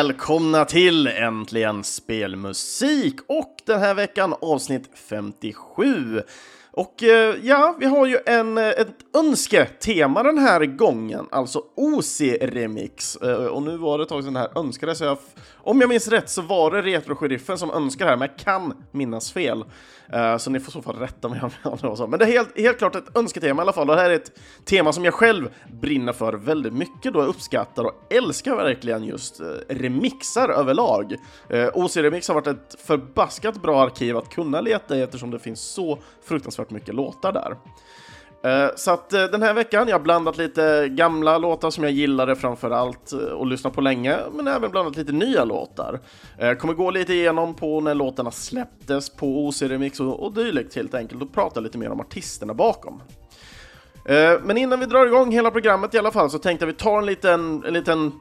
välkomna till Äntligen Spelmusik och den här veckan avsnitt 57. Och eh, ja, vi har ju en, eh, ett önsketema den här gången, alltså OC-remix. Eh, och nu var det ett tag sedan det här önskades. så jag, om jag minns rätt så var det Retro-sheriffen som önskade det här, men jag kan minnas fel. Uh, så ni får så fall rätta mig om det var så. Men det är helt, helt klart ett önsketema i alla fall. Och det här är ett tema som jag själv brinner för väldigt mycket då jag uppskattar och älskar verkligen just uh, remixar överlag. Eh, uh, OC-remix har varit ett förbaskat bra arkiv att kunna leta i eftersom det finns så fruktansvärt mycket låtar där. Eh, så att eh, den här veckan, jag har blandat lite gamla låtar som jag gillade framför allt eh, och lyssnat på länge, men även blandat lite nya låtar. Kommer gå lite igenom på när låtarna släpptes på OC-remix och, och dylikt helt enkelt och prata lite mer om artisterna bakom. Men innan vi drar igång hela programmet i alla fall så tänkte jag vi tar en liten, en liten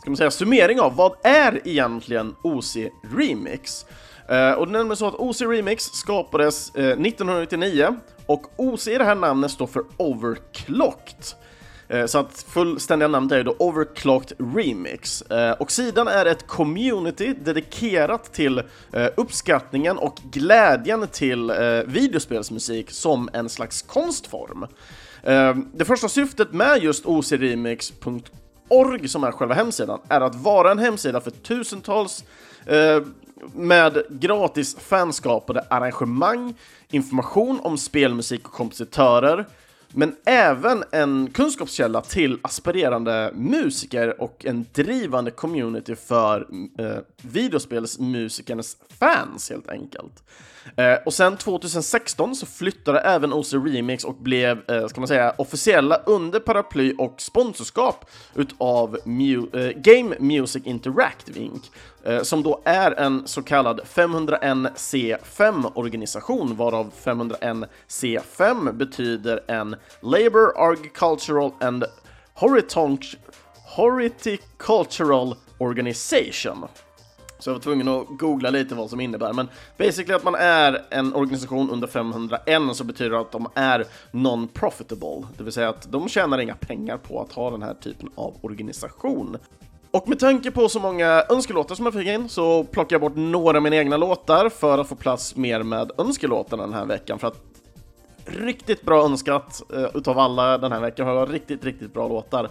ska man säga, summering av vad är egentligen OC Remix? och det är nämligen så att OC Remix skapades 1999 och OC i det här namnet står för Overclocked. Eh, så att fullständiga namnet är då Overclocked Remix. Eh, och sidan är ett community dedikerat till eh, uppskattningen och glädjen till videospelsmusik som en slags konstform. Det första syftet med just ocremix.org, som är själva hemsidan, är att vara en hemsida för tusentals med gratis fanskapade arrangemang, information om spelmusik och kompositörer, men även en kunskapskälla till aspirerande musiker och en drivande community för eh, videospelsmusikernas fans helt enkelt. Eh, och sen 2016 så flyttade även OC Remix och blev, eh, ska man säga, officiella under paraply och sponsorskap utav Mu eh, Game Music Interactive Inc. Eh, som då är en så kallad 501C5-organisation, varav 501C5 betyder en Labour, Agricultural and Horticultural Organization. Så jag var tvungen att googla lite vad som innebär. Men basically att man är en organisation under 501 så betyder det att de är non-profitable. Det vill säga att de tjänar inga pengar på att ha den här typen av organisation. Och med tanke på så många önskelåtar som jag fick in så plockar jag bort några av mina egna låtar för att få plats mer med önskelåtarna den här veckan. För att riktigt bra önskat uh, utav alla den här veckan har riktigt, riktigt bra låtar.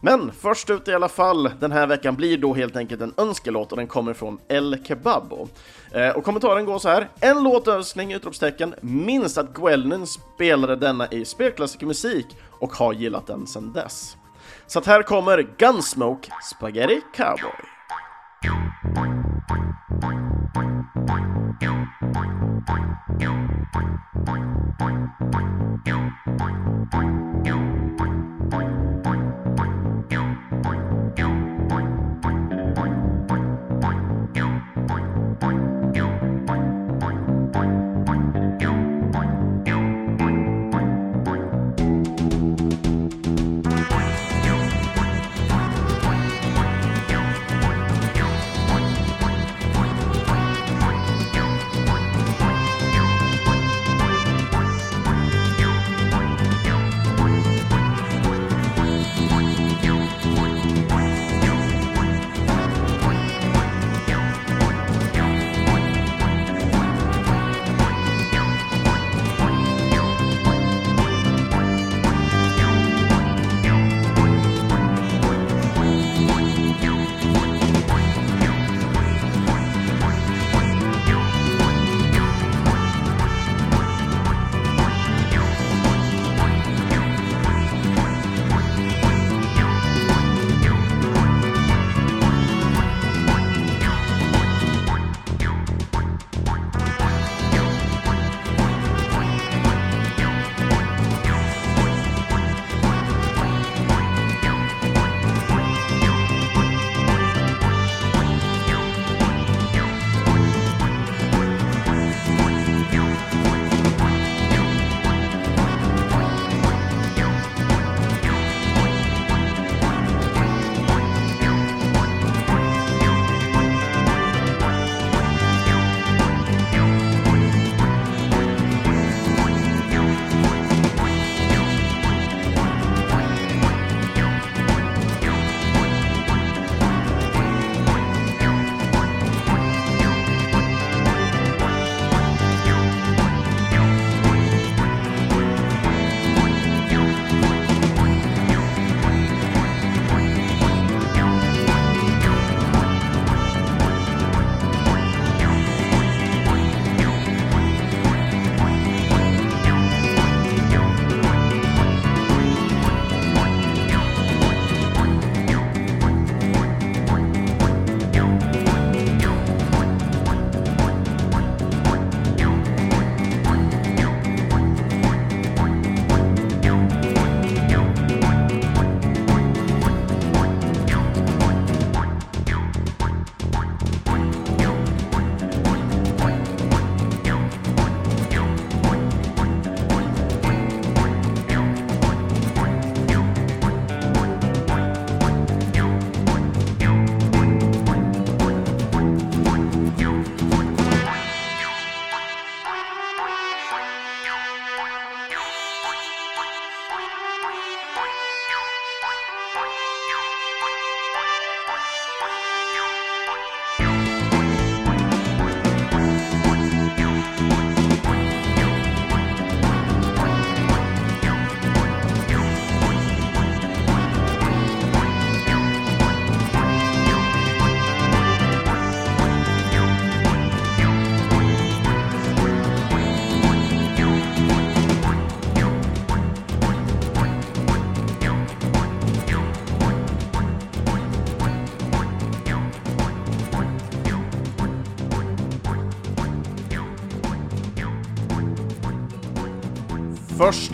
Men först ut i alla fall den här veckan blir då helt enkelt en önskelåt och den kommer från El Kebabo. Eh, och kommentaren går så här. En låtönskning! Utropstecken. Minns att Gwelnin spelade denna i spelklassikermusik och har gillat den sedan dess. Så att här kommer Gunsmoke Spaghetti Cowboy.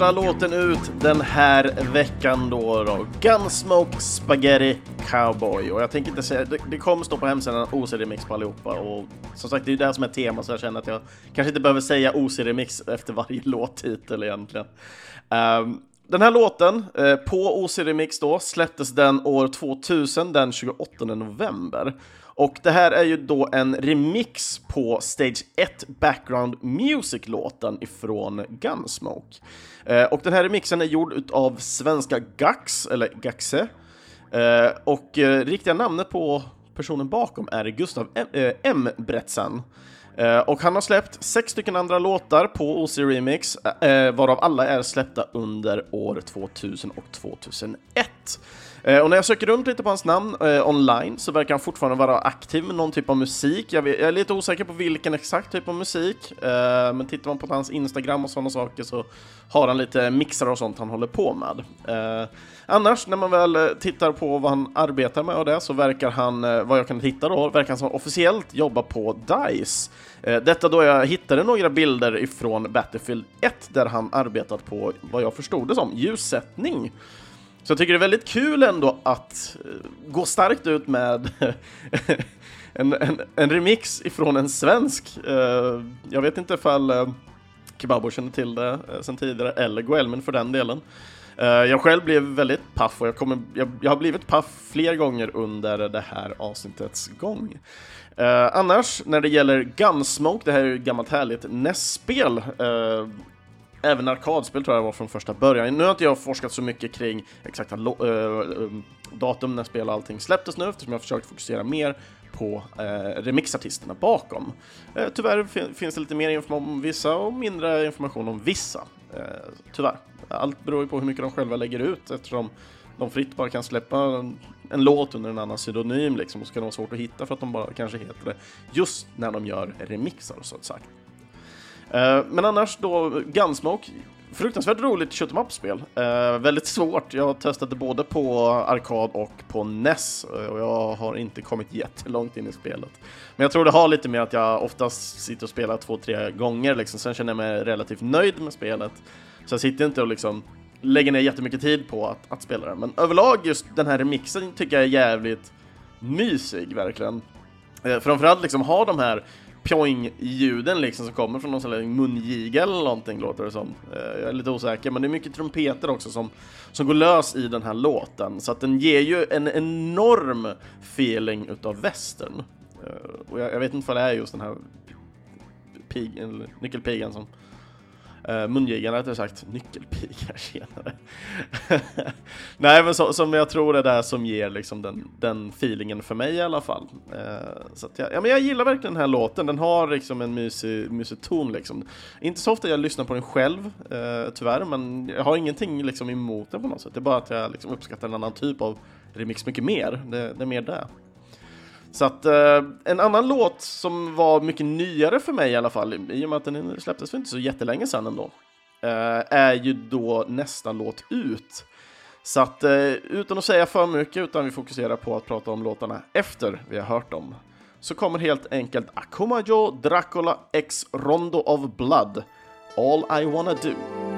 Första låten ut den här veckan då, då. Gunsmoke Spaghetti Cowboy. Och jag tänker inte säga, det, det kommer stå på hemsidan OC-remix på allihopa. Och som sagt, det är ju det som är tema så jag känner att jag kanske inte behöver säga OC-remix efter varje låttitel egentligen. Um, den här låten, eh, på OC Remix då, släpptes den år 2000, den 28 november. Och det här är ju då en remix på Stage 1 Background Music-låten ifrån Gunsmoke. Eh, och den här remixen är gjord av svenska Gax, eller Gaxe. Eh, och eh, riktiga namnet på personen bakom är Gustav M. Eh, och han har släppt sex stycken andra låtar på OC Remix, varav alla är släppta under år 2000 och 2001. Eh, och när jag söker runt lite på hans namn eh, online så verkar han fortfarande vara aktiv med någon typ av musik. Jag, vet, jag är lite osäker på vilken exakt typ av musik, eh, men tittar man på hans Instagram och sådana saker så har han lite mixar och sånt han håller på med. Annars, när man väl tittar på vad han arbetar med och det, så verkar han, vad jag kan hitta då, verkar han som officiellt jobba på DICE. Detta då jag hittade några bilder ifrån Battlefield 1 där han arbetat på, vad jag förstod det som, ljussättning. Så jag tycker det är väldigt kul ändå att eh, gå starkt ut med en, en, en, remix ifrån en svensk. Eh, jag vet inte ifall eh, Kebabo känner till det sen tidigare, eller Goelmen för den delen. Jag själv blev väldigt paff och jag, kommer, jag, jag, har blivit paff fler gånger under det här avsnittets gång. Annars, när det gäller Gunsmoke, det här är ju ett gammalt härligt NES-spel även arkadspel tror jag var från första början. Nu har inte jag forskat så mycket kring exakta eh, eh, datum när spel och allting släpptes nu eftersom jag har försökt fokusera mer på äh, remixartisterna bakom. Äh, tyvärr fin finns det lite mer information om vissa och mindre information om vissa. Tyvärr. Allt beror ju på hur mycket de själva lägger ut eftersom de fritt bara kan släppa en, en låt under en annan pseudonym liksom och så kan det vara svårt att hitta för att de bara kanske heter det just när de gör remixar så att säga. Eh, men annars då, Gunsmoke, fruktansvärt roligt shoot em up-spel. Uh, väldigt svårt, jag har testat det både på arkad och på NES eh, och jag har inte kommit jättelångt in i spelet. Men jag tror det har lite med att jag oftast sitter och spelar två, tre gånger liksom, sen känner jag mig relativt nöjd med spelet. Så jag sitter inte och liksom lägger ner jättemycket tid på att, att spela det. Men överlag just den här remixen tycker jag är jävligt mysig, verkligen. Eh, framförallt liksom ha de här pjoing-ljuden liksom som kommer från någon sån mungiga eller någonting låter det som. Eh, jag är lite osäker, men det är mycket trumpeter också som, som går lös i den här låten. Så att den ger ju en enorm feeling utav västern. Eh, och jag, jag vet inte vad det är just den här pig, nyckelpigan som Uh, Mungigarna rättare sagt, nyckelpigar senare. Nej men så, som jag tror är det som ger liksom den, den feelingen för mig i alla fall. Uh, så jag, ja, men jag gillar verkligen den här låten, den har liksom en mysig, mysig ton liksom. Inte så ofta jag lyssnar på den själv, uh, tyvärr, men jag har ingenting liksom emot den på något sätt. Det är bara att jag liksom uppskattar en annan typ av remix mycket mer, det, det är mer det. Så att eh, en annan låt som var mycket nyare för mig i alla fall, i och med att den släpptes för inte så jättelänge sedan ändå, eh, är ju då nästa låt ut. Så att eh, utan att säga för mycket, utan vi fokuserar på att prata om låtarna efter vi har hört dem, så kommer helt enkelt Akumajo Dracula X Rondo of Blood, All I Wanna Do.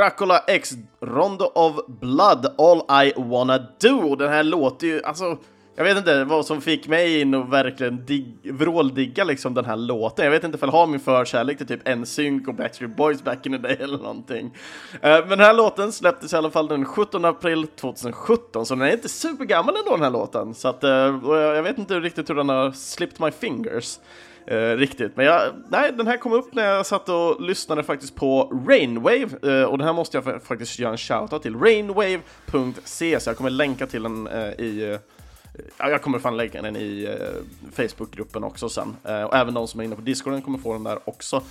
Dracula X Rondo of Blood All I Wanna Do. Den här låter ju, alltså, jag vet inte vad som fick mig in och verkligen dig, vråldigga liksom den här låten. Jag vet inte om jag har min förkärlek till typ NSYNC och Backstreet Boys back in the day eller någonting. Eh, men den här låten släpptes i alla fall den 17 april 2017, så den är inte supergammal ändå den här låten. Så att, eh, och jag vet inte riktigt hur den har slipped my fingers. Eh, riktigt, men jag, nej, den här kom upp när jag satt och lyssnade faktiskt på Rainwave eh, och den här måste jag faktiskt göra en shoutout till. Rainwave.se, så jag kommer länka till den eh, i eh, Ja, jag kommer fan lägga den i eh, Facebookgruppen också sen. Eh, och även de som är inne på Discorden kommer få den där också.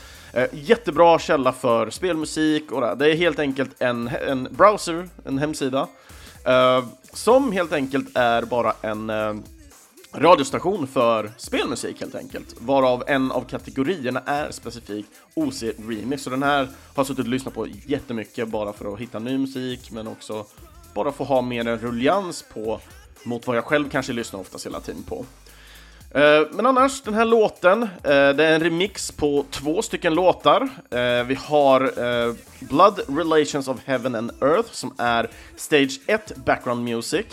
Jättebra källa för spelmusik och det. Det är helt enkelt en, en browser, en hemsida, som helt enkelt är bara en radiostation för spelmusik helt enkelt, varav en av kategorierna är specifikt OC Remix. Så den här har jag suttit och lyssnat på jättemycket bara för att hitta ny musik, men också bara få ha mer en ruljans på mot vad jag själv kanske lyssnar oftast hela tiden på. Eh, men annars, den här låten, eh, det är en remix på två stycken låtar. Eh, vi har Blood Relations of Heaven and Earth som är Stage 1 Background Music.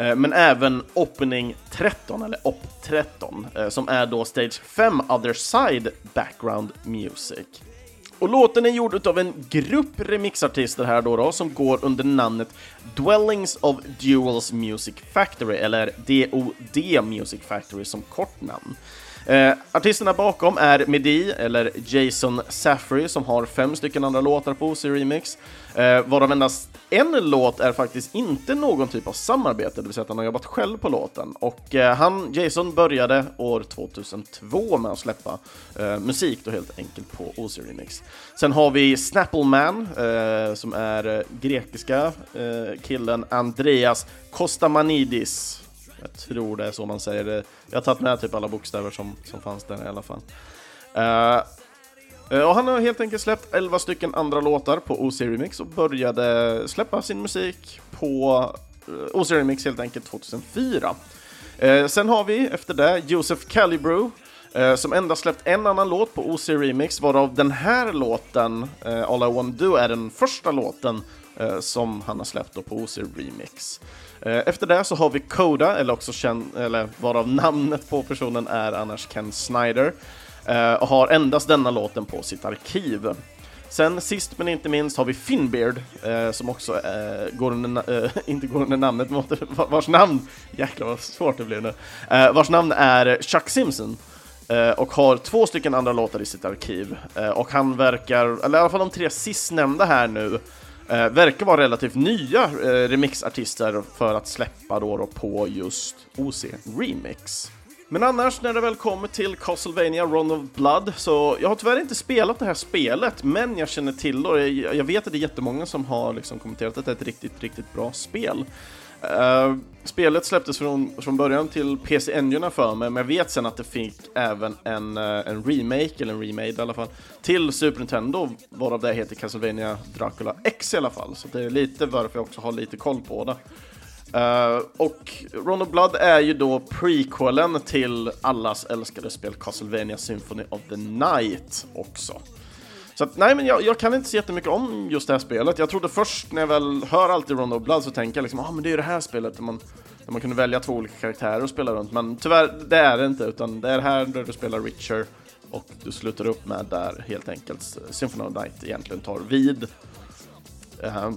Eh, men även Opening 13, eller OP 13, eh, som är då Stage 5 Other Side Background Music. Och låten är gjord av en grupp remixartister här då, då som går under namnet Dwellings of Duals Music Factory, eller DOD Music Factory som kort namn. Eh, artisterna bakom är Medi, eller Jason Safri, som har fem stycken andra låtar på OC Remix, eh, varav endast en låt är faktiskt inte någon typ av samarbete, det vill säga att han har jobbat själv på låten. Och eh, han, Jason, började år 2002 med att släppa eh, musik då helt enkelt på OC Remix. Sen har vi Snappleman, eh, som är eh, grekiska eh, killen Andreas Kostamanidis. Jag tror det är så man säger det. Jag har tagit med typ alla bokstäver som, som fanns där i alla fall. Uh, Och han har helt enkelt släppt 11 stycken andra låtar på OC Remix och började släppa sin musik på eh, OC Remix helt enkelt 2004. Eh, Sen har vi efter det Joseph Calibro eh, som endast släppt en annan låt på OC Remix varav den här låten, eh, All I Want Do, är den första låten eh, som han har släppt då på OC Remix. Eh, efter det så har vi Koda, eller också känd, eller varav namnet på personen är annars Ken Snyder, eh, och har endast denna låten på sitt arkiv. Sen sist men inte minst har vi Finbeard, eh, som också eh, går under, eh, inte går under namnet, men vars namn, jäklar vad svårt det blev nu, eh, vars namn är Chuck Simpson. Eh, och har två stycken andra låtar i sitt arkiv. Eh, och han verkar, eller i alla fall de tre sistnämnda här nu, eh, verkar vara relativt nya eh, remixartister för att släppa då, då på just OC Remix. Men annars när det väl kommer till Castlevania Run of Blood så jag har tyvärr inte spelat det här spelet men jag känner till det jag vet att det är jättemånga som har liksom kommenterat att det är ett riktigt, riktigt bra spel. Uh, spelet släpptes från, från början till PC Engine för mig, men jag vet sen att det fick även en, eh, en remake, eller en remade i alla fall, till Super Nintendo, varav det heter Castlevania Dracula X i alla fall. Så det är lite varför jag också har lite koll på det. Uh, och Rondo of Blood är ju då prequelen till allas älskade spel Castlevania Symphony of the Night också. Så att, nej men jag, jag, kan inte så jättemycket om just det här spelet. Jag trodde först när jag väl hör alltid i of Blood så tänker jag liksom, ah men det är ju det här spelet där man, där man kunde välja två olika karaktärer och spela runt. Men tyvärr, det är det inte, utan det är här där du spelar Richard och du slutar upp med där helt enkelt Symphony of Night egentligen tar vid. Uh,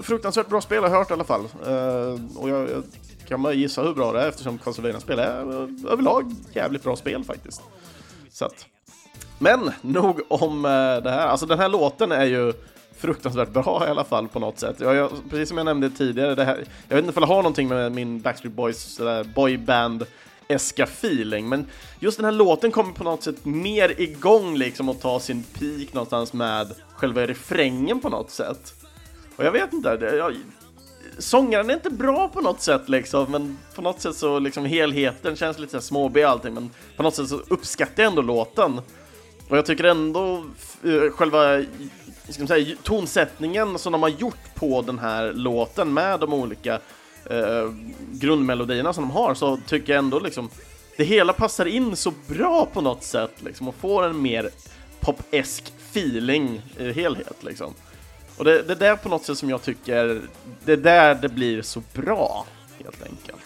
fruktansvärt bra spel har jag hört i alla fall. Uh, och jag, jag, kan bara gissa hur bra det är eftersom Castlevania-spel är uh, överlag jävligt bra spel faktiskt. Så att. Men nog om eh, det här. Alltså den här låten är ju fruktansvärt bra i alla fall på något sätt. Jag, jag, precis som jag nämnde tidigare, det här, jag vet inte om det har någonting med min Backstreet Boys boyband eska feeling, men just den här låten kommer på något sätt mer igång liksom och ta sin peak någonstans med själva refrängen på något sätt. Och jag vet inte, det, jag, sångaren är inte bra på något sätt liksom, men på något sätt så liksom helheten känns lite småbig allting, men på något sätt så uppskattar jag ändå låten. Och jag tycker ändå uh, själva ska man säga, tonsättningen som de har gjort på den här låten med de olika uh, grundmelodierna som de har, så tycker jag ändå liksom det hela passar in så bra på något sätt liksom och får en mer pop-esk feeling i helhet liksom. Och det, det är där på något sätt som jag tycker, det är där det blir så bra, helt enkelt.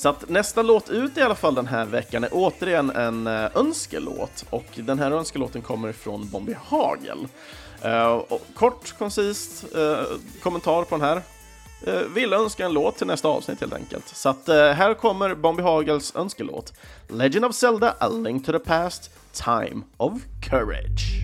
Så att nästa låt ut i alla fall den här veckan är återigen en eh, önskelåt och den här önskelåten kommer från Bombi Hagel. Uh, kort, koncist uh, kommentar på den här. Uh, vill önska en låt till nästa avsnitt helt enkelt. Så att här kommer Bombi Hagels önskelåt. Legend of Zelda, A Link to the Past, Time of Courage.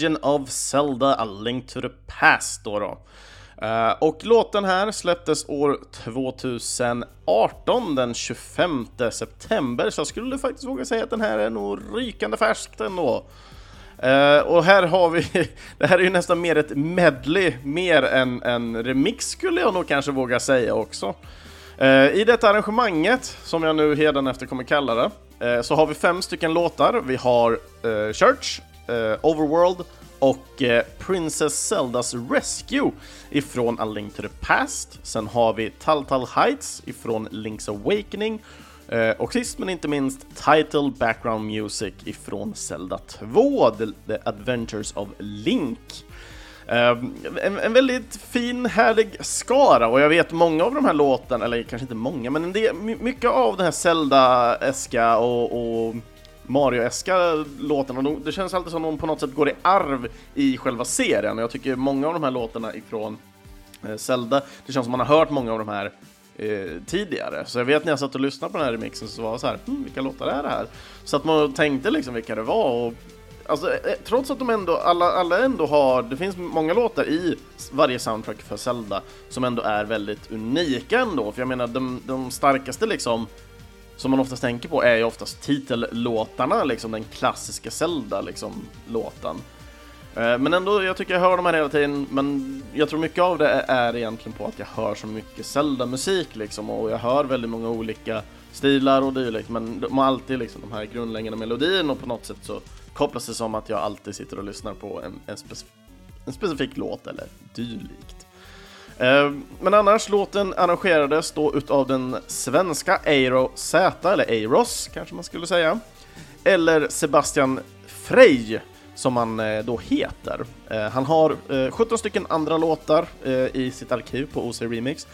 Legend of Zelda, A Link to the Past då. då. Uh, och låten här släpptes år 2018, den 25 september, så jag skulle faktiskt våga säga att den här är nog rykande färskt ändå. Uh, och här har vi, det här är ju nästan mer ett medley, mer än en remix skulle jag nog kanske våga säga också. Uh, I detta arrangemanget, som jag nu efter kommer kalla det, uh, så har vi fem stycken låtar. Vi har Church, Eh, Overworld och eh, Princess Zeldas Rescue ifrån A Link to the Past. Sen har vi Taltal Heights ifrån Link's Awakening eh, och sist men inte minst Title Background Music ifrån Zelda 2, The, The Adventures of Link. En, en, väldigt fin, härlig skara och jag vet många av de här låtarna, eller kanske inte många, men en del, mycket av den här Zelda-eska och, och Mario-eska låtarna, det känns alltid som att de på något sätt går i arv i själva serien och jag tycker många av de här låtarna ifrån eh, Zelda, det känns som man har hört många av de här eh, tidigare. Så jag vet när jag satt och lyssnade på den här remixen så var det så här, hm, vilka låtar är det här? Så att man tänkte liksom vilka det var och Alltså, eh, trots att de ändå, alla, alla ändå har, det finns många låtar i varje soundtrack för Zelda som ändå är väldigt unika ändå, för jag menar de, de starkaste liksom som man oftast tänker på är ju oftast titellåtarna, liksom den klassiska Zelda-låten. Liksom, eh, men ändå, jag tycker jag hör de här hela tiden, men jag tror mycket av det är egentligen på att jag hör så mycket Zelda-musik liksom, och jag hör väldigt många olika stilar och dylikt, men de har alltid liksom de här grundläggande melodierna och på något sätt så kopplas det som att jag alltid sitter och lyssnar på en, en, specif en specifik låt eller dylikt. Eh, men annars, låten arrangerades då utav den svenska Eiro Z, eller Eiros kanske man skulle säga, eller Sebastian Frey som han eh, då heter. Eh, han har 17 stycken andra låtar i sitt arkiv på OC Remix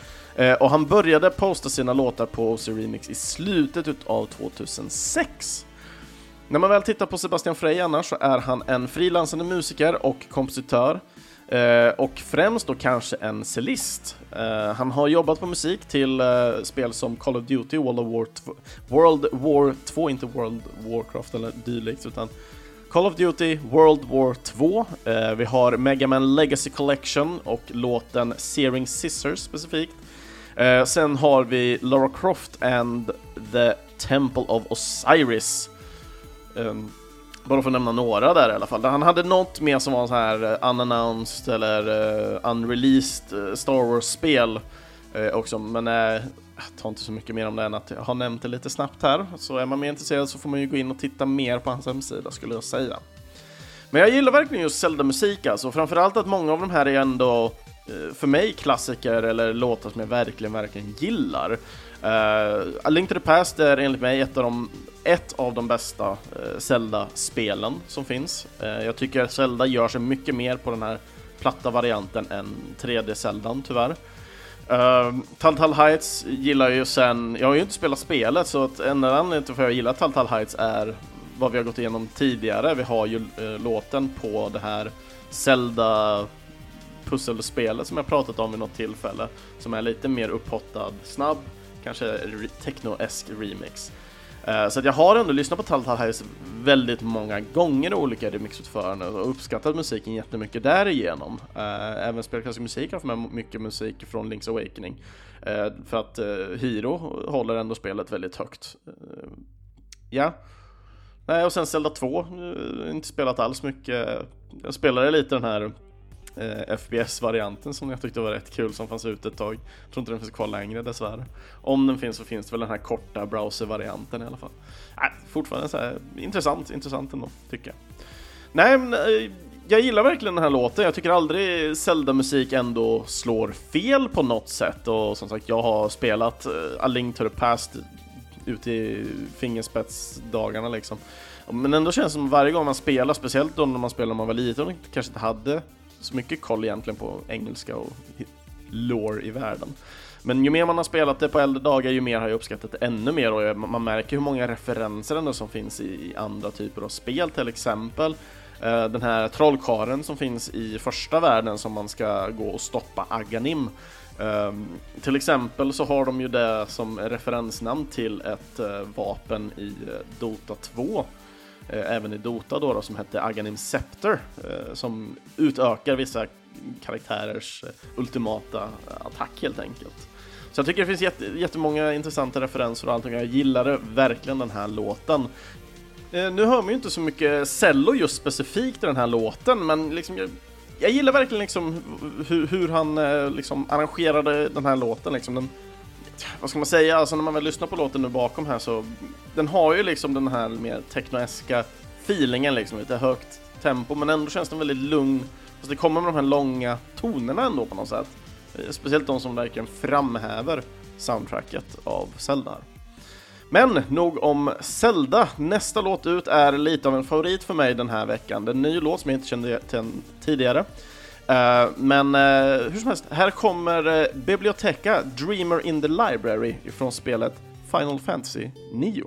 och han började posta sina låtar på OC Remix i slutet av 2006. När man väl tittar på Sebastian Frey annars så är han en frilansande musiker och kompositör Eh, och främst då kanske en cellist. Eh, han har jobbat på musik till eh, spel som Call of Duty, World of War, World War 2, inte World Warcraft eller dylikt, utan Call of Duty World War 2. Vi har Mega Man Legacy Collection och låten Searing Scissors specifikt. Sen har vi Lara Croft and the Temple of Osiris. Eh, bara för att nämna några där i alla fall. Han hade något mer som var så här eh, unannounced eller uh, unreleased eh, Star Wars-spel uh, också, men jag tar inte så mycket mer om det än att jag har nämnt det lite snabbt här. Så är man mer intresserad så får man ju gå in och titta mer på hans hemsida skulle jag säga. Men jag gillar verkligen just Zelda-musik alltså, framförallt att många av de här är ändå för mig klassiker eller låtar som jag verkligen, verkligen gillar. Uh, A Link to the Past är enligt mig ett av de, ett av de bästa uh, Zelda-spelen som finns. Uh, jag tycker att Zelda gör sig mycket mer på den här platta varianten än 3D-Zeldan tyvärr. Uh, Telltale Heights gillar ju sen, jag har ju inte spelat spelet så att enda anledningen till att jag gillar Taltal Heights är vad vi har gått igenom tidigare. Vi har ju uh, låten på det här Zelda pusselspelet som jag pratat om vid något tillfälle som är lite mer upphottad, snabb, kanske techno-esk remix. Eh, så att jag har ändå lyssnat på Telltale Heights väldigt många gånger och olika remixutföranden och uppskattat musiken jättemycket därigenom. Eh, även spelklassisk musik har för mig mycket musik från Link's Awakening. Eh, för att Hiro håller ändå spelet väldigt högt. Ja. Nej, och sen Zelda 2, inte spelat alls mycket. Jag spelade lite den här eh, FPS-varianten som jag tyckte var rätt kul som fanns ute ett tag. Jag tror inte den finns kvar längre dessvärre. Om den finns så finns det väl den här korta browser-varianten i alla fall. Äh, fortfarande så här, intressant, intressant ändå, tycker jag. Nej, men eh, jag gillar verkligen den här låten. Jag tycker aldrig Zelda-musik ändå slår fel på något sätt och som sagt, jag har spelat eh, A Link to the Past ute i fingerspetsdagarna liksom. Men ändå känns det som varje gång man spelar, speciellt då när man spelade när man var liten och kanske inte hade så mycket koll egentligen på engelska och lore i världen. Men ju mer man har spelat det på äldre dagar, ju mer har jag uppskattat det ännu mer och man märker hur många referenser ändå som finns i andra typer av spel, till exempel eh, den här trollkaren som finns i första världen som man ska gå och stoppa Aganim. Ehm, till exempel så har de ju det som referensnamn till ett eh, vapen i eh, Dota 2 Eh, även i Dota då, då som hette Aghanim Scepter, eh, som utökar vissa karaktärers eh, ultimata attack helt enkelt. Så jag tycker det finns jätte, jättemånga intressanta referenser och allting. Jag gillade verkligen den här låten. Nu hör man ju inte så mycket cello just specifikt i den här låten, men liksom jag, jag gillar verkligen liksom hur, hur han liksom arrangerade den här låten. Liksom den, vad ska man säga, alltså när man väl lyssnar på låten nu bakom här så den har ju liksom den här mer technoeska feelingen liksom, lite högt tempo men ändå känns den väldigt lugn. Fast det kommer med de här långa tonerna ändå på något sätt. Eh, speciellt de som verkligen framhäver soundtracket av Zelda. Men nog om Zelda. Nästa låt ut är lite av en favorit för mig den här veckan. Det är en ny låt som jag inte kände till tidigare. Eh, men uh, hur som helst, här kommer eh, uh, Biblioteca Dreamer in the Library ifrån spelet Final Fantasy 9.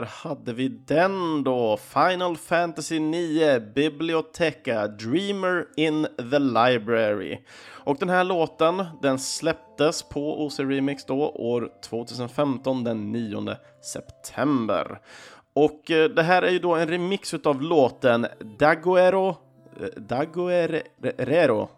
Där hade vi den då. Final Fantasy 9 Biblioteca Dreamer in the Library. Och den här låten, den släpptes på OC Remix då år 2015 den 9 september. Och eh, det här är ju då en remix utav låten Daguero eh, Daguerrero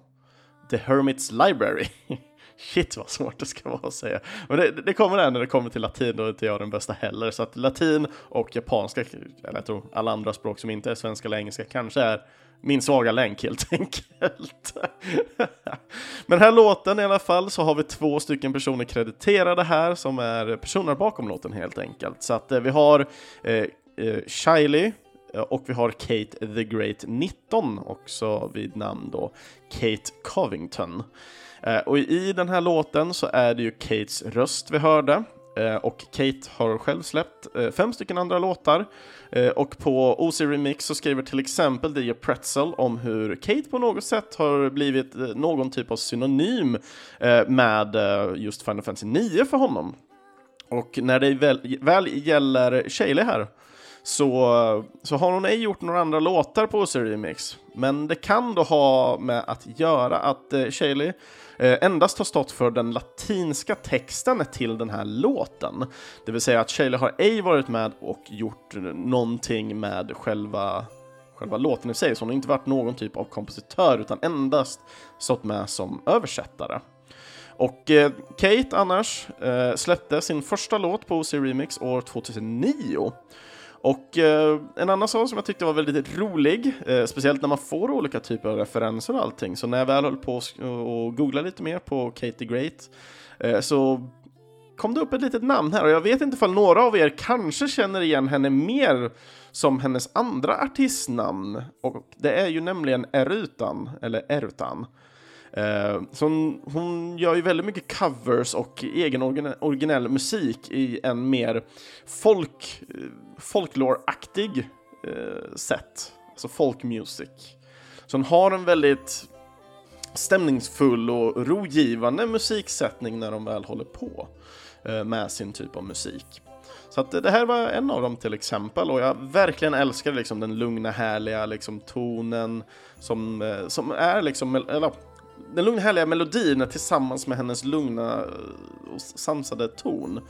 The Hermit's Library. Shit vad svårt det ska vara att säga. Men det, det kommer det när det kommer till latin, då är inte jag den bästa heller. Så att latin och japanska, eller jag tror alla andra språk som inte är svenska eller engelska, kanske är min svaga länk helt enkelt. Men den här låten i alla fall så har vi två stycken personer krediterade här som är personer bakom låten helt enkelt. Så att eh, vi har eh, eh, Shiley eh, och vi har Kate the Great 19 också vid namn då Kate Covington. Eh, och i den här låten så är det ju Kates röst vi hörde. Eh, och Kate har själv släppt eh, fem stycken andra låtar. Och på OC Remix så skriver till exempel DJ Pretzel om hur Kate på något sätt har blivit någon typ av synonym med just Final Fantasy 9 för honom. Och när det väl, väl gäller Shaley här så, så har hon ej gjort några andra låtar på OC Remix. Men det kan då ha med att göra att eh, Shaley Eh, endast har stått för den latinska texten till den här låten. Det vill säga att Shailey har ej varit med och gjort någonting med själva själva låten i sig, så hon har inte varit någon typ av kompositör utan endast stått med som översättare. Och eh, Kate annars eh, släppte sin första låt på OC Remix år 2009 och eh, en annan sak som jag tyckte var väldigt rolig, eh, speciellt när man får olika typer av referenser och allting, så när jag väl höll på och googla lite mer på Katie Great eh, så kom det upp ett litet namn här. Och jag vet inte ifall några av er kanske känner igen henne mer som hennes andra artistnamn. Och det är ju nämligen Erutan, eller Erutan. Eh, så hon, hon, gör ju väldigt mycket covers och egen originell musik i en mer folk, eh, folklore-aktig eh, sätt. Alltså folk music. Så hon har en väldigt stämningsfull och rogivande musiksättning när de väl håller på eh, med sin typ av musik. Så att det här var en av dem till exempel och jag verkligen älskar liksom den lugna härliga liksom tonen som, eh, som är liksom, eller den lugna härliga melodin tillsammans med hennes lugna och sansade ton.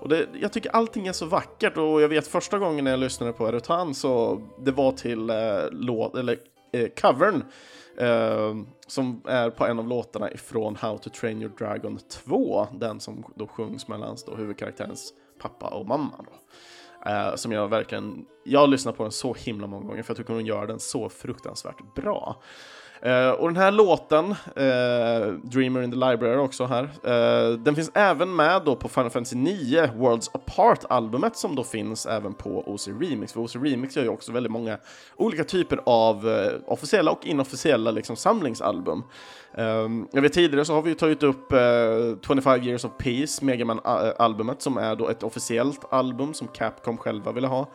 Och det, jag tycker allting är så vackert och jag vet första gången när jag lyssnade på Erutan så det var till eh, låt, eller eh, covern eh, som är på en av låtarna ifrån How to Train Your Dragon 2, den som då sjungs mellan då huvudkaraktärens pappa och mamma. Då. Uh, som jag verkligen, jag har lyssnat på den så himla många gånger för jag tycker hon gör den så fruktansvärt bra. Uh, och den här låten, uh, Dreamer in the Library också här, uh, den finns även med då på Final Fantasy 9 Worlds Apart-albumet som då finns även på OC Remix. För OC Remix gör ju också väldigt många olika typer av officiella och inofficiella liksom, samlingsalbum. Um, jag vet tidigare så har vi ju tagit upp 25 Years of Peace, Megaman-albumet, som är då ett officiellt album som Capcom själva ville ha.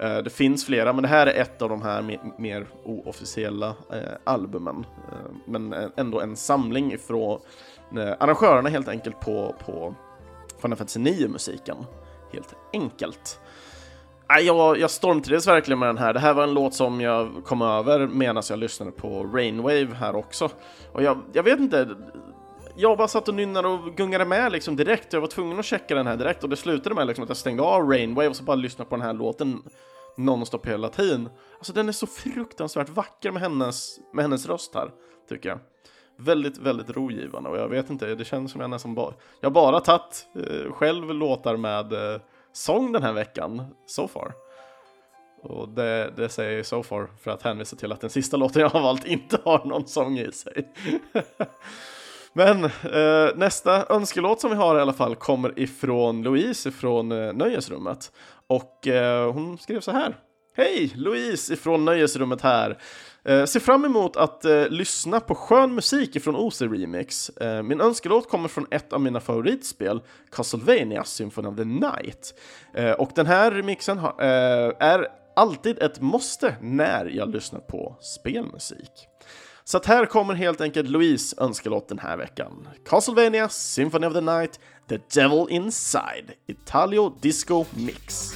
Eh, det finns flera, men det här är ett av de här mer oofficiella eh, albumen. Eh, men ändå en samling ifrån arrangörerna helt enkelt på, på Final Fantasy 9-musiken. Helt enkelt. Jag, jag stormtrivdes verkligen med den här. Det här var en låt som jag kom över medan jag lyssnade på Rainwave här också. Och jag, jag vet inte, jag bara satt och nynnade och gungade med liksom direkt. Jag var tvungen att checka den här direkt och det slutade med liksom att jag stängde av Rainwave och så bara lyssnade på den här låten nonstop hela tiden. Alltså den är så fruktansvärt vacker med hennes, med hennes röst här, tycker jag. Väldigt, väldigt rogivande och jag vet inte, det känns som jag nästan bara... Jag har bara tagit eh, själv låtar med eh, sång den här veckan, so far. Och det, det säger jag so far för att hänvisa till att den sista låten jag har valt inte har någon sång i sig. Men eh, nästa önskelåt som vi har i alla fall kommer ifrån Louise ifrån eh, Nöjesrummet. Och eh, hon skrev så här. Hej! Louise ifrån Nöjesrummet här. Eh, ser fram emot att eh, lyssna på skön musik ifrån OC Remix. Eh, min önskelåt kommer från ett av mina favoritspel, Castlevania Symphony of the Night. Eh, och den här remixen ha, eh, är alltid ett måste när jag lyssnar på spelmusik. Så att här kommer helt enkelt Louise önskelåt den här veckan. Castlevania Symphony of the Night, The Devil Inside, Italio Disco Mix.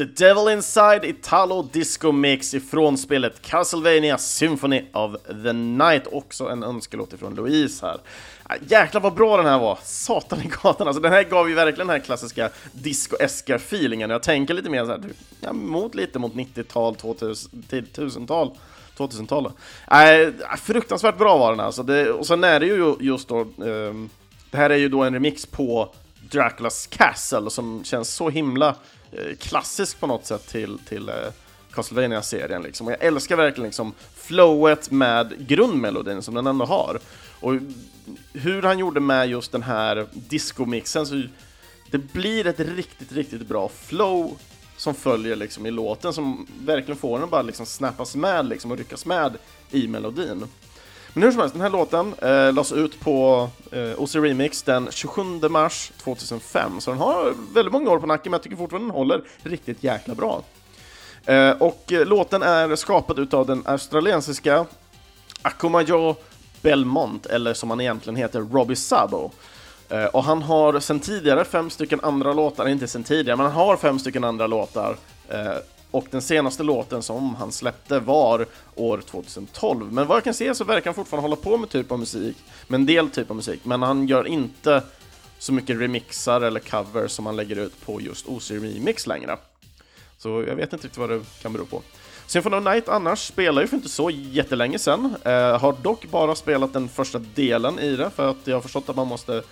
The Devil Inside Italo Disco Mix ifrån spelet Castlevania Symphony of the Night. Också en önskelåt ifrån Louise här. Äh, jäklar vad bra den här var! Satan i gatan, alltså den här gav ju verkligen den här klassiska disco-eska feelingen. Jag tänker lite mer så här, ja, mot lite mot 90-tal, 2000-tal. 2000-tal. Äh, fruktansvärt bra var den alltså. Det, och sen är det ju just då, um, det här är ju då en remix på Draculas Castle som känns så himla eh, klassisk på något sätt till, till eh, Castlevania-serien. Liksom. Och jag älskar verkligen liksom, flowet med grundmelodin som den ändå har. Och hur han gjorde med just den här discomixen, så det blir ett riktigt, riktigt bra flow som följer liksom i låten som verkligen får den att bara liksom snappas med liksom och ryckas med i melodin. Men hur som helst, den här låten eh, lades ut på eh, OC Remix den 27 mars 2005, så den har väldigt många år på nacken, men jag tycker fortfarande den håller riktigt jäkla bra. Eh, och eh, låten är skapad utav den australiensiska Akumajo Belmont, eller som han egentligen heter, Robbie Sabo. Eh, och han har sen tidigare fem stycken andra låtar, inte sen tidigare, men han har fem stycken andra låtar. Eh, och den senaste låten som han släppte var år 2012. Men vad jag kan se så verkar han fortfarande hålla på med typ av musik, med en del typ av musik, men han gör inte så mycket remixar eller covers som han lägger ut på just OC Remix längre. Så jag vet inte riktigt vad det kan bero på. Symphony of Night annars spelar ju för inte så jättelänge sedan. Eh, har dock bara spelat den första delen i det för att jag har förstått att man måste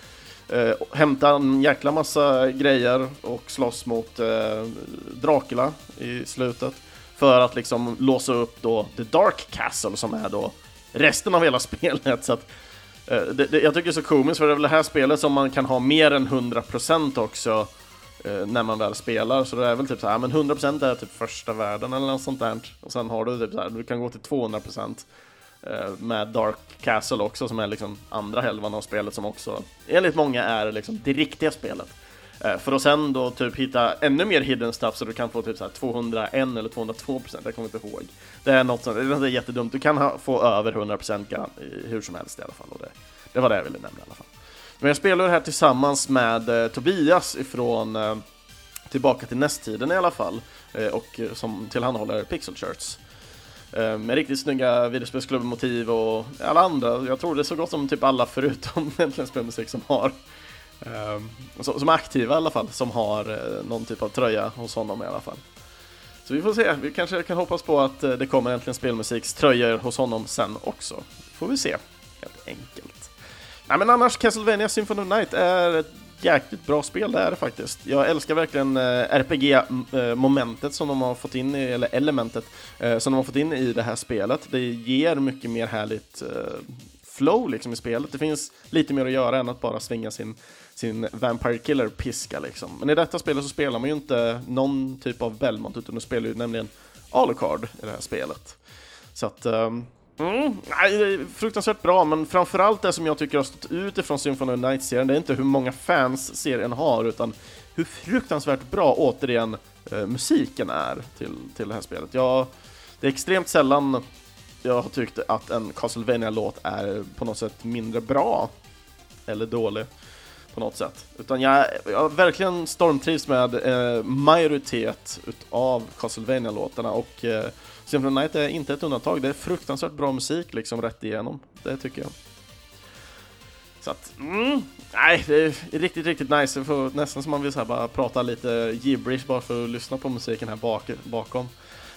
eh, hämta en jäkla massa grejer och slåss mot eh, Dracula i slutet. För att liksom låsa upp då The Dark Castle som är då resten av hela spelet. Så att, eh, det, det, jag tycker det är så komiskt för det är väl det här spelet som man kan ha mer än 100% också eh, när man väl spelar. Så det är väl typ så här, men 100% är typ första världen eller något sånt där. Och sen har du typ så här, du kan gå till 200% Eh, med Dark Castle också som är liksom andra halvan av spelet som också enligt många är liksom det riktiga spelet. Eh, för att sen då typ hitta ännu mer hidden stuff så du kan få typ så här 201 eller 202% jag kommer inte ihåg. Det är något sånt, det är jättedumt. Du kan ha, få över 100% hur som helst i alla fall. Och det, det var det jag ville nämna i alla fall. Men jag spelar det här tillsammans med eh, Tobias ifrån eh, Tillbaka till nästtiden i alla fall eh, och eh, som tillhandahåller Pixel Shirts. Eh, Med riktigt snygga videospelsklubbmotiv och alla andra, jag tror det är så gott som typ alla förutom egentligen spelmusik som har ehm, som är aktiva i alla fall, som har eh, någon typ av tröja hos honom i alla fall. Så vi får se, vi kanske kan hoppas på att eh, det kommer äntligen spelmusikströjor hos honom sen också. Får vi se, helt enkelt. Nej men annars, Castlevania Symphony of Night är ett jäkligt bra spel, det är det faktiskt. Jag älskar verkligen eh, RPG-momentet eh, som de har fått in, i, eller elementet eh, som de har fått in i det här spelet. Det ger mycket mer härligt flow liksom i spelet. Det finns lite mer att göra än att bara svinga sin, sin Vampire Killer-piska liksom. Men i detta spelet så spelar man ju inte någon typ av Belmont, utan du spelar ju nämligen Alucard i det här spelet. Så att um, Mm, nej, fruktansvärt bra, men framförallt det som jag tycker har stått ut ifrån Symphony of Night-serien, det är inte hur många fans serien har, utan hur fruktansvärt bra, återigen, eh, musiken är till, till det här spelet. Jag, det är extremt sällan jag har tyckt att en Castlevania-låt är på något sätt mindre bra, eller dålig på något sätt. Utan jag, jag verkligen stormtrivs med eh, majoritet av Castlevania-låtarna och eh, Symphony Night är inte ett undantag. Det är fruktansvärt bra musik liksom rätt igenom. Det tycker jag. Så att, mm, nej, det är riktigt, riktigt nice. Får, nästan som man vill så här, bara prata lite gibberish bara för att lyssna på musiken här bak, bakom.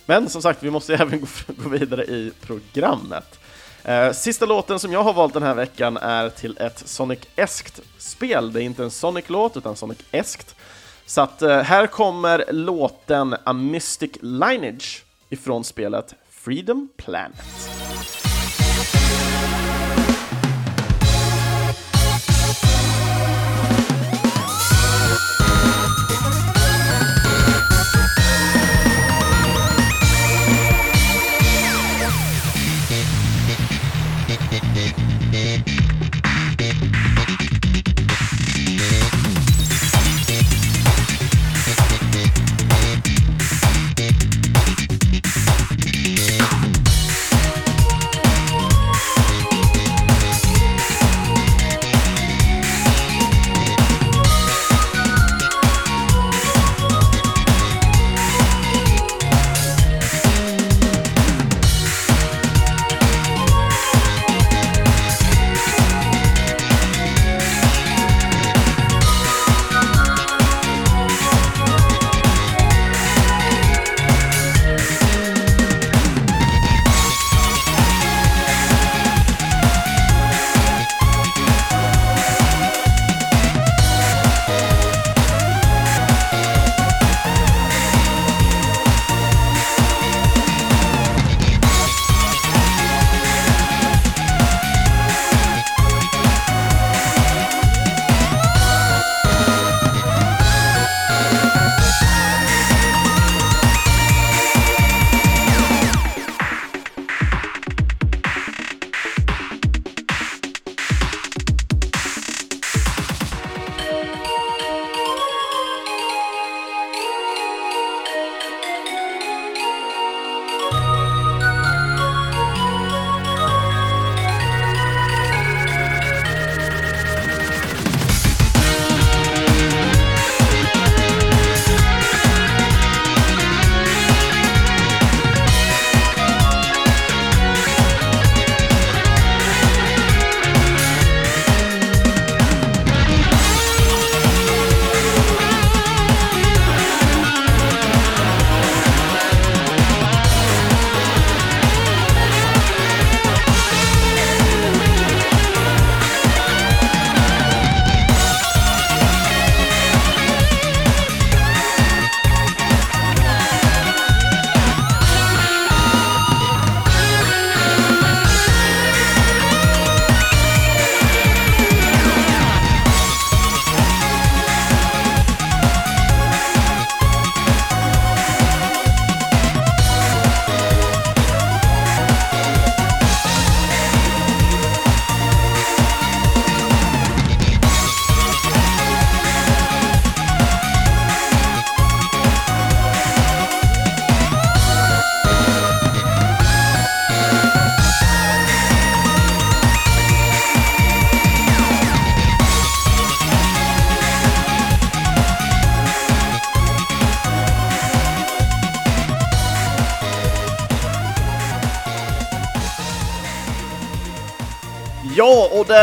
Men som sagt, vi måste även gå, gå vidare i programmet. Eh, sista låten som jag har valt den här veckan är till ett Sonic-eskt spel. Det är inte en Sonic-låt, utan Sonic-eskt. Så att eh, här kommer låten A Mystic Lineage ifrån spelet Freedom Planet.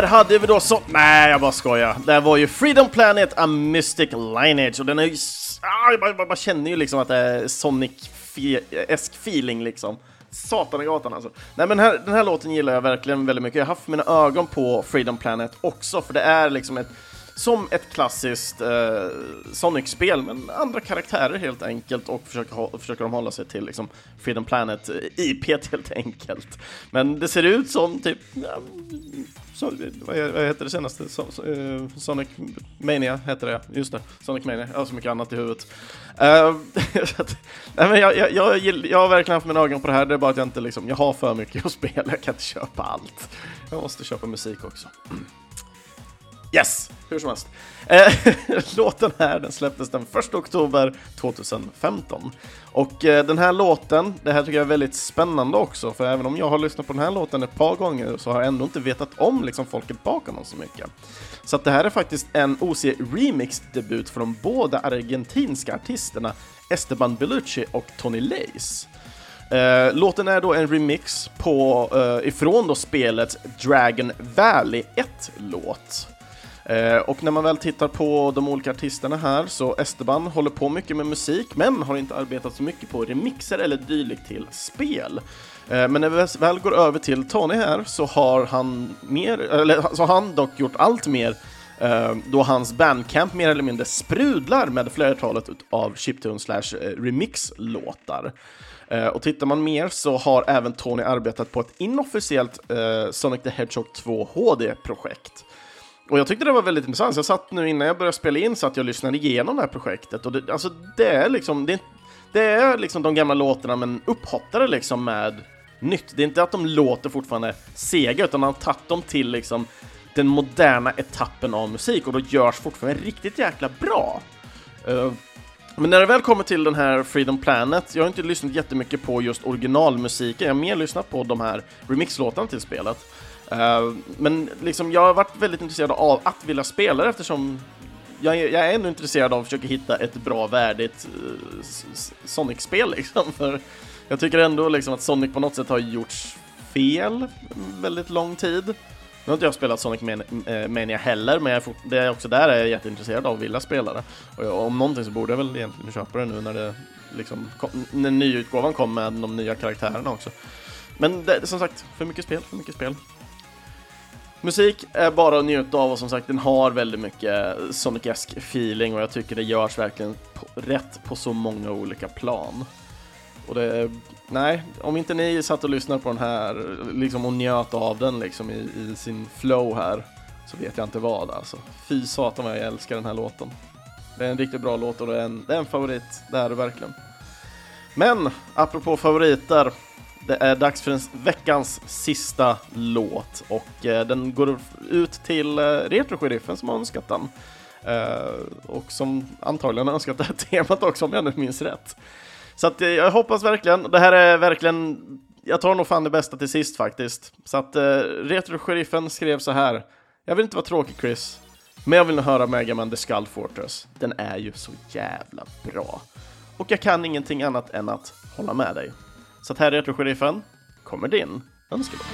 Där hade vi då så... Nej, jag bara skojar. Det var ju Freedom Planet A Mystic Lineage och den är ju... Ah, jag bara, bara känner ju liksom att det är Sonic-esk feeling liksom. Satan i gatan alltså. Nej men här, den här låten gillar jag verkligen väldigt mycket. Jag har haft mina ögon på Freedom Planet också, för det är liksom ett som ett klassiskt eh, Sonic-spel, men andra karaktärer helt enkelt och försöker, försöker de hålla sig till liksom, Freedom Planet-IP eh, helt enkelt. Men det ser ut som typ, ja, så, vad, heter det senaste? So, so, uh, Sonic Mania heter det, just det. Sonic Mania, jag har så mycket annat i huvudet. Uh, nej, men jag, jag, jag, jag, har verkligen haft mina ögon på det här, det är bara att jag inte liksom, jag har för mycket att spela, jag kan inte köpa allt. Jag måste köpa musik också. Yes, hur som helst. Eh, låten här den släpptes den 1 oktober 2015. Och eh, den här låten, det här tycker jag är väldigt spännande också, för även om jag har lyssnat på den här låten ett par gånger så har jag ändå inte vetat om liksom, folket bakom den så mycket. Så att det här är faktiskt en OC Remix-debut från de båda argentinska artisterna Esteban Bellucci och Tony Lace. Uh, låten är då en remix på, uh, ifrån då spelet Dragon Valley 1-låt. Eh, och när man väl tittar på de olika artisterna här så Esteban håller på mycket med musik men har inte arbetat så mycket på remixer eller dylikt till spel. Eh, men när vi väl går över till Tony här så har han, mer, eller, så har han dock gjort allt mer eh, då hans bandcamp mer eller mindre sprudlar med flertalet av chiptune slash remix-låtar. och tittar man mer så har även Tony arbetat på ett inofficiellt Sonic the Hedgehog 2 HD-projekt. Och jag tyckte det var väldigt intressant, så jag satt nu innan jag började spela in så att jag lyssnade igenom det här projektet och det, alltså det är liksom, det, det är liksom de gamla låtarna men upphottade liksom med nytt. Det är inte att de låter fortfarande sega utan man har tagit dem till liksom den moderna etappen av musik och då görs fortfarande riktigt jäkla bra. Uh, men när det väl kommer till den här Freedom Planet, jag har inte lyssnat jättemycket på just originalmusiken, jag har mer lyssnat på de här remixlåtarna till spelet. Uh, men liksom, jag har varit väldigt intresserad av att vilja spela det eftersom jag, jag är ändå intresserad av att försöka hitta ett bra, värdigt uh, Sonic-spel liksom. För jag tycker ändå liksom att Sonic på något sätt har gjorts fel väldigt lång tid. Nu har inte jag spelat Sonic eh, Mania heller, men jag fort, det är också där jag är jätteintresserad av att vilja spela det. Och jag, om någonting så borde jag väl egentligen köpa det nu när det liksom, kom, när nyutgåvan kom med de nya karaktärerna också. Men det, som sagt, för mycket spel, för mycket spel. Musik är bara att njuta av och som sagt den har väldigt mycket Sonic-esk feeling och jag tycker det görs verkligen på, rätt på så många olika plan. Och det, nej, om inte ni satt och lyssnade på den här liksom och njöt av den liksom i, i sin flow här så vet jag inte vad alltså. Fy satan vad jag älskar den här låten. Det är en riktigt bra låt och det är en, det är en favorit, det är det verkligen. Men apropå favoriter det är dags för veckans sista låt och eh, den går ut till eh, som har önskat den. Eh, och som antagligen har önskat det här temat också om jag nu minns rätt. Så att eh, jag hoppas verkligen, det här är verkligen, jag tar nog fan det bästa till sist faktiskt. Så att eh, skrev så här, jag vill inte vara tråkig Chris, men jag vill nog höra Megaman The Skull Fortress. Den är ju så jävla bra. Och jag kan ingenting annat än att hålla med dig. Så att här är Retro-sheriffen, kommer din önskelåt.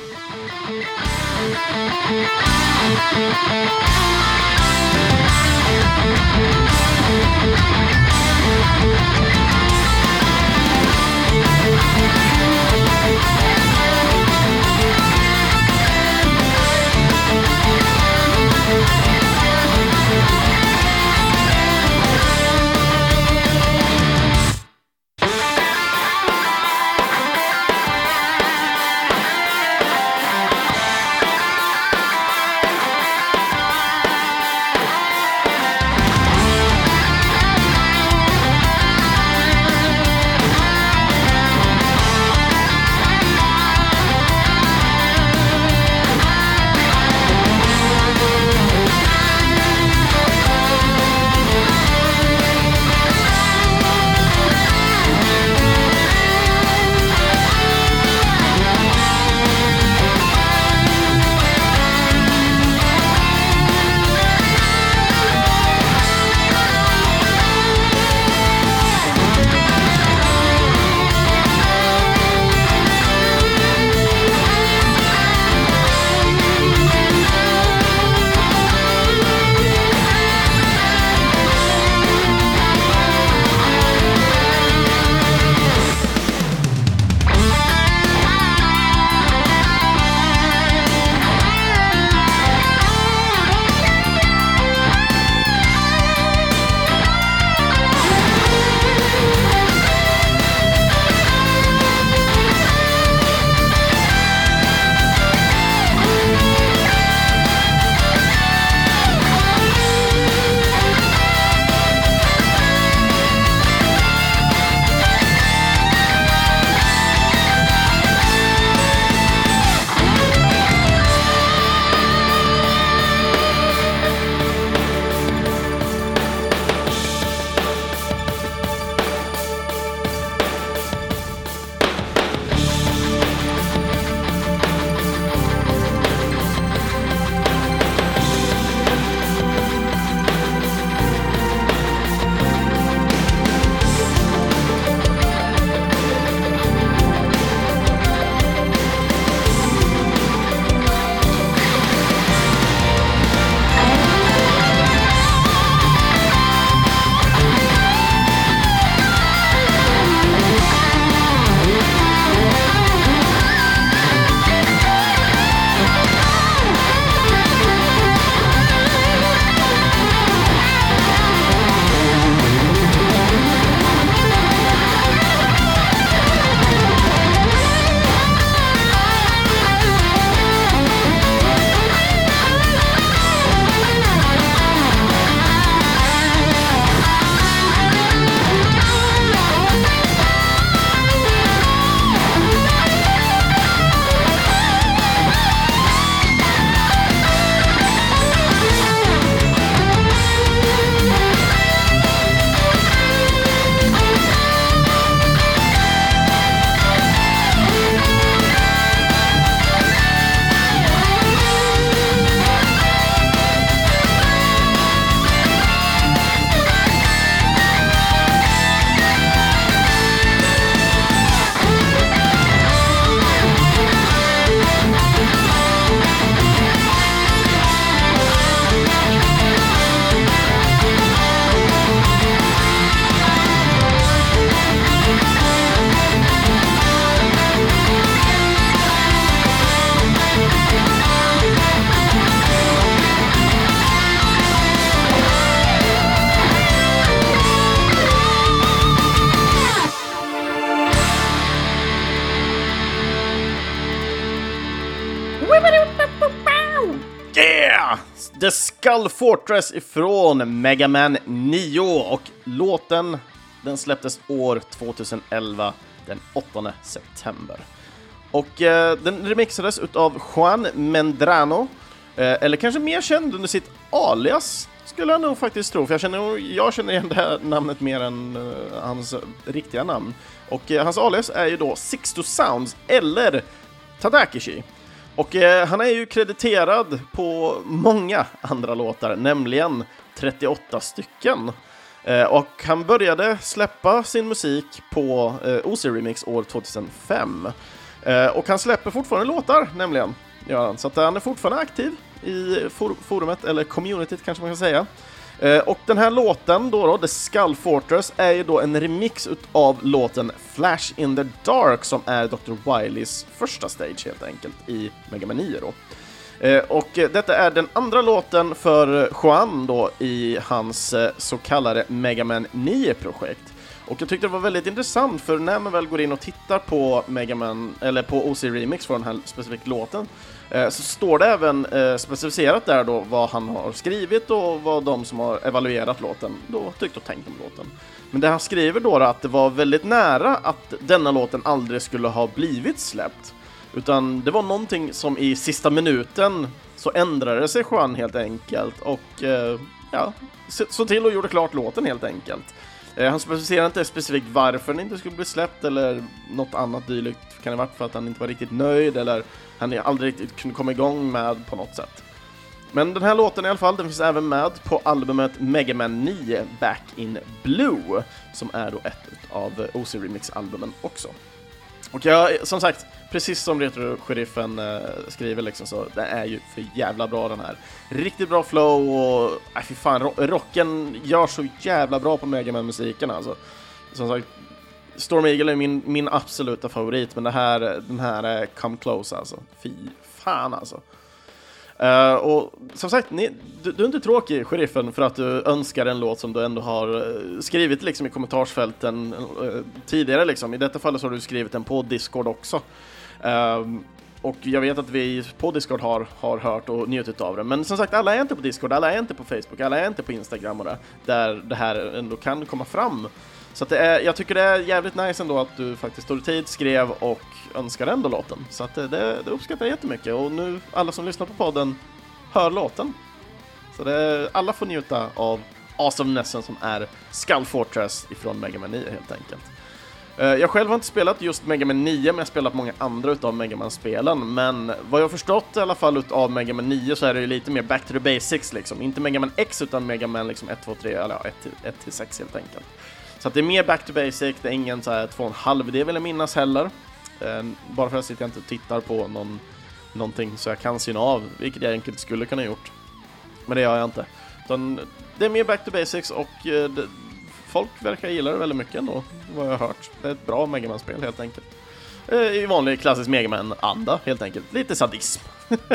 Shell Fortress ifrån Mega Man 9 och låten den släpptes år 2011 den 8 september. Och eh, den remixades av Juan Mendrano, eh, eller kanske mer känd under sitt alias skulle jag nog faktiskt tro, för jag känner, jag känner igen det här namnet mer än eh, hans riktiga namn. Och eh, hans alias är ju då Sixto Sounds, eller Tadakishi. Och eh, han är ju krediterad på många andra låtar, nämligen 38 stycken. Eh, och han började släppa sin musik på eh, OC Remix år 2005. Eh, och han släpper fortfarande låtar, nämligen. Ja, så att han är fortfarande aktiv i for forumet, eller communityt kanske man kan säga. Eh, och den här låten då, då, The Skull Fortress, är ju då en remix av låten Flash in the Dark som är Dr. Wileys första stage helt enkelt i Mega Man 9 då. Eh, och detta är den andra låten för Juan då i hans eh, så kallade Mega Man 9-projekt. Och jag tyckte det var väldigt intressant för när man väl går in och tittar på Mega Man, eller på OC Remix för den här specifika låten Eh, så står det även eh, specificerat där då vad han har skrivit och vad de som har evaluerat låten då tyckt och tänkt om låten. Men det han skriver då är att det var väldigt nära att denna låten aldrig skulle ha blivit släppt. Utan det var någonting som i sista minuten så ändrade sig Juan helt enkelt och eh, ja, såg till och gjorde klart låten helt enkelt. Eh, han specificerar inte specifikt varför den inte skulle bli släppt eller något annat dylikt. Kan det vara för att han inte var riktigt nöjd eller han aldrig riktigt kunde komma igång med på något sätt. Men den här låten i alla fall, den finns även med på albumet Mega Man 9 Back in Blue, som är då ett av OC Remix-albumen också. Och jag, som sagt, precis som Retro-sheriffen eh, skriver liksom så, det är ju för jävla bra den här. Riktigt bra flow och, äh, fy fan, rocken gör så jävla bra på Mega Man-musiken alltså. Som sagt, Storm Eagle är min, min absoluta favorit, men det här, den här är come close alltså. Fy fan alltså. Uh, och som sagt, ni, du, du, är inte tråkig, sheriffen, för att du önskar en låt som du ändå har eh, skrivit liksom i kommentarsfälten uh, tidigare. Liksom. I detta fallet så har du skrivit den på Discord också. Uh, och jag vet att vi på Discord har, har hört och njutit av det. Men som sagt, alla är inte på Discord, alla är inte på Facebook, alla är inte på Instagram och det, där det här ändå kan komma fram. Så det är, jag tycker det är jävligt nice ändå att du faktiskt tog tid, skrev och önskade ändå låten. Så att eh, det, det, uppskattar jag jättemycket och nu alla som lyssnar på podden hör låten. Så det, alla får njuta av awesomenessen som är Skull Fortress ifrån Mega Man 9 helt enkelt. Eh, jag själv har inte spelat just Mega Man 9, men jag har spelat många andra utav Mega Man-spelen. Men vad jag har förstått i alla fall utav Mega Man 9 så är det ju lite mer back to the basics liksom. Inte Mega Man X utan Mega Man liksom 1, 2, 3, eller ja, 1 till 6 helt enkelt. Så att det är mer back to basic, det är ingen så här 2,5D vill jag minnas heller. Eh, bara för att jag inte tittar på någon, någonting så jag kan syna av, vilket jag enkelt skulle kunna gjort. Men det gör jag inte. Utan det är mer back to basics och eh, det, folk verkar gilla det väldigt mycket ändå, vad jag har hört. Det är ett bra Megaman-spel helt enkelt. Eh, I vanlig klassisk Megaman-anda helt enkelt. Lite sadism.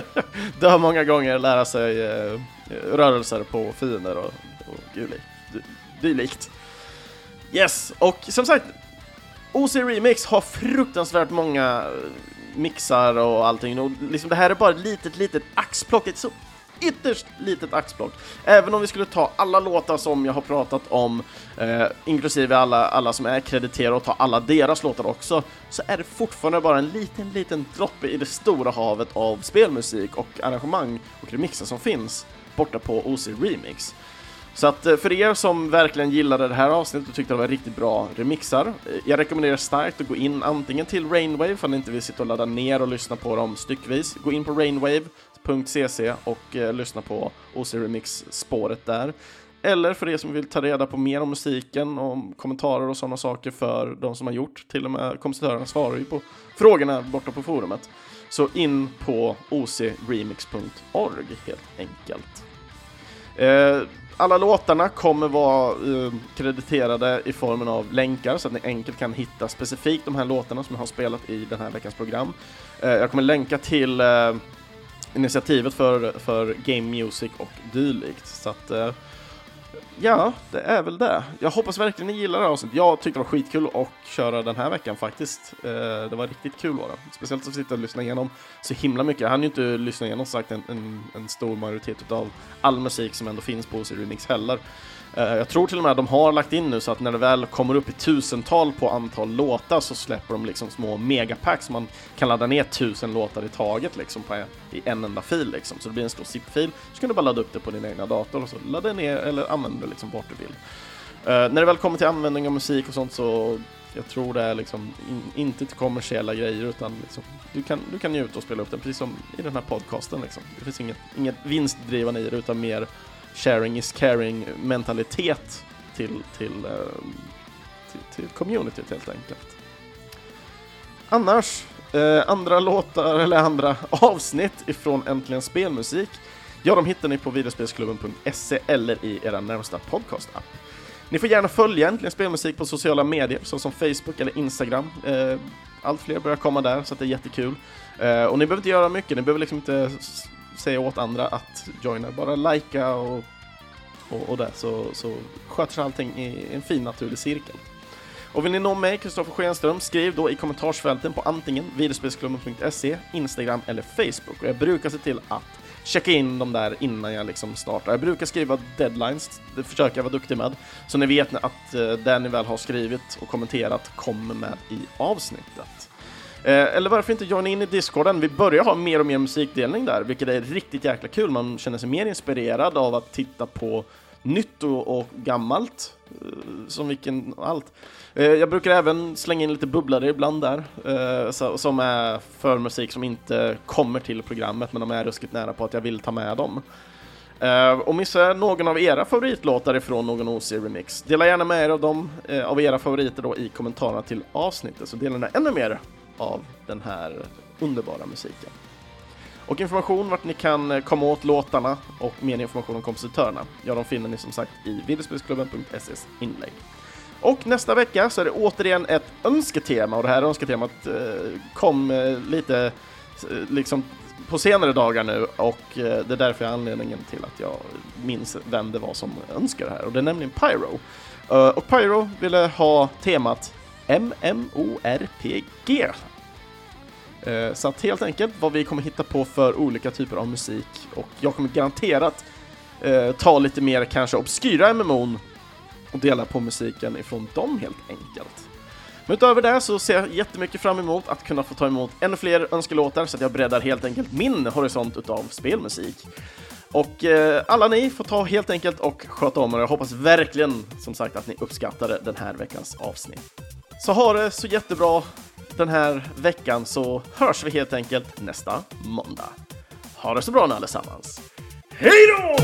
Dö många gånger, lära sig eh, rörelser på fiender och, och dylikt. Yes, och som sagt, OC Remix har fruktansvärt många eh, mixar och allting. Och liksom det här är bara ett litet, litet axplock, ett så ytterst litet axplock. Även om vi skulle ta alla låtar som jag har pratat om, eh, inklusive alla, alla som är krediterade och ta alla deras låtar också, så är det fortfarande bara en liten, liten droppe i det stora havet av spelmusik och arrangemang och remixer som finns borta på OC Remix. Så att eh, för er som verkligen gillade det här avsnittet och tyckte det var riktigt bra remixar, eh, jag rekommenderar starkt att gå in antingen till Rainwave, om ni inte vill sitta och ladda ner och lyssna på dem styckvis. Gå in på rainwave.cc och eh, lyssna på OC Remix-spåret där. Eller för er som vill ta reda på mer om musiken, om kommentarer och sådana saker för de som har gjort, till och med kompositörerna svarar ju på frågorna borta på forumet. Så in på ocremix.org helt enkelt. Eh, alla låtarna kommer vara uh, krediterade i formen av länkar så att ni enkelt kan hitta specifikt de här låtarna som jag har spelat i den här veckans program. Uh, jag kommer länka till uh, initiativet för, för Game Music och dylikt. Så att, ja, det är väl det. Jag hoppas verkligen ni gillar det här avsnittet. Jag tyckte det var skitkul att köra den här veckan faktiskt. Eh, det var riktigt kul var det. Speciellt att sitta och lyssna igenom så himla mycket. Jag hann ju inte lyssna igenom sagt en, en, en stor majoritet av all musik som ändå finns på Remix heller. Eh, jag tror till och med att de har lagt in nu så att när det väl kommer upp i tusental på antal låtar så släpper de liksom små megapacks så man kan ladda ner tusen låtar i taget liksom på en, i en enda fil liksom. Så det blir en stor zip-fil, så kan du bara ladda upp det på din egna dator och så ladda ner eller använda det liksom vart du vill. Uh, när det väl kommer till användning av musik och sånt så jag tror det är liksom in, inte till kommersiella grejer utan liksom, du, kan, du kan njuta och spela upp den precis som i den här podcasten liksom. Det finns inget, inget vinstdrivande i det utan mer sharing is caring mentalitet till, till, eh, till, till communityt helt enkelt. Annars, eh, andra låtar eller andra avsnitt ifrån Äntligen Spelmusik, ja de hittar ni på videospelsklubben.se eller i era närmsta podcast-app. Ni får gärna följa Äntligen Spelmusik på sociala medier såsom Facebook eller Instagram. Eh, allt fler börjar komma där så det är jättekul. Eh, och ni behöver inte göra mycket, ni behöver liksom inte säga åt andra att joina, bara likea och, och, och det så, så sköter sig allting i en fin naturlig cirkel. Och vill ni nå mig, Kristoffer Schenström, skriv då i kommentarsfälten på antingen videospelsklubben.se, Instagram eller Facebook. Och jag brukar se till att checka in dem där innan jag liksom startar. Jag brukar skriva deadlines, det försöker jag vara duktig med, så ni vet att eh, det ni väl har skrivit och kommenterat kommer med i avsnittet. Eh, eller varför inte joina in i Discorden? Vi börjar ha mer och mer musikdelning där, vilket är riktigt jäkla kul. Man känner sig mer inspirerad av att titta på nytt och, och gammalt, eh, som vilken allt. Eh, jag brukar även slänga in lite bubblare ibland där, som är för musik som inte kommer till programmet, men de är ruskigt nära på att jag vill ta med dem. Och missar någon av era favoritlåtar ifrån någon OC Remix, dela gärna med er av dem, av era favoriter då i kommentarerna till avsnittet, så delar ni ännu mer av den här underbara musiken. Och information vart ni kan eh, komma åt låtarna och mer information om kompositörerna, ja, de finner ni som sagt i videospelsklubben.ses inlägg. Och nästa vecka så är det återigen ett önsketema och det här önsketemat eh, kom eh, lite eh, liksom på senare dagar nu och eh, det är därför är anledningen till att jag minns vem det var som önskade det här och det är nämligen Pyro. Och Pyro ville ha temat MMORPG. Eh, så att helt enkelt vad vi kommer hitta på för olika typer av musik och jag kommer garanterat eh, ta lite mer kanske obskyra MMO'n och dela på musiken ifrån dem helt enkelt. Men utöver det så ser jag jättemycket fram emot att kunna få ta emot ännu fler önskelåtar så att jag breddar helt enkelt min horisont utav spelmusik. Och eh, alla ni får ta helt enkelt och sköta om er. Jag hoppas verkligen som sagt att ni uppskattade den här veckans avsnitt. Så ha det så jättebra den här veckan så hörs vi helt enkelt nästa måndag. Ha det så bra nu allesammans. Hej då!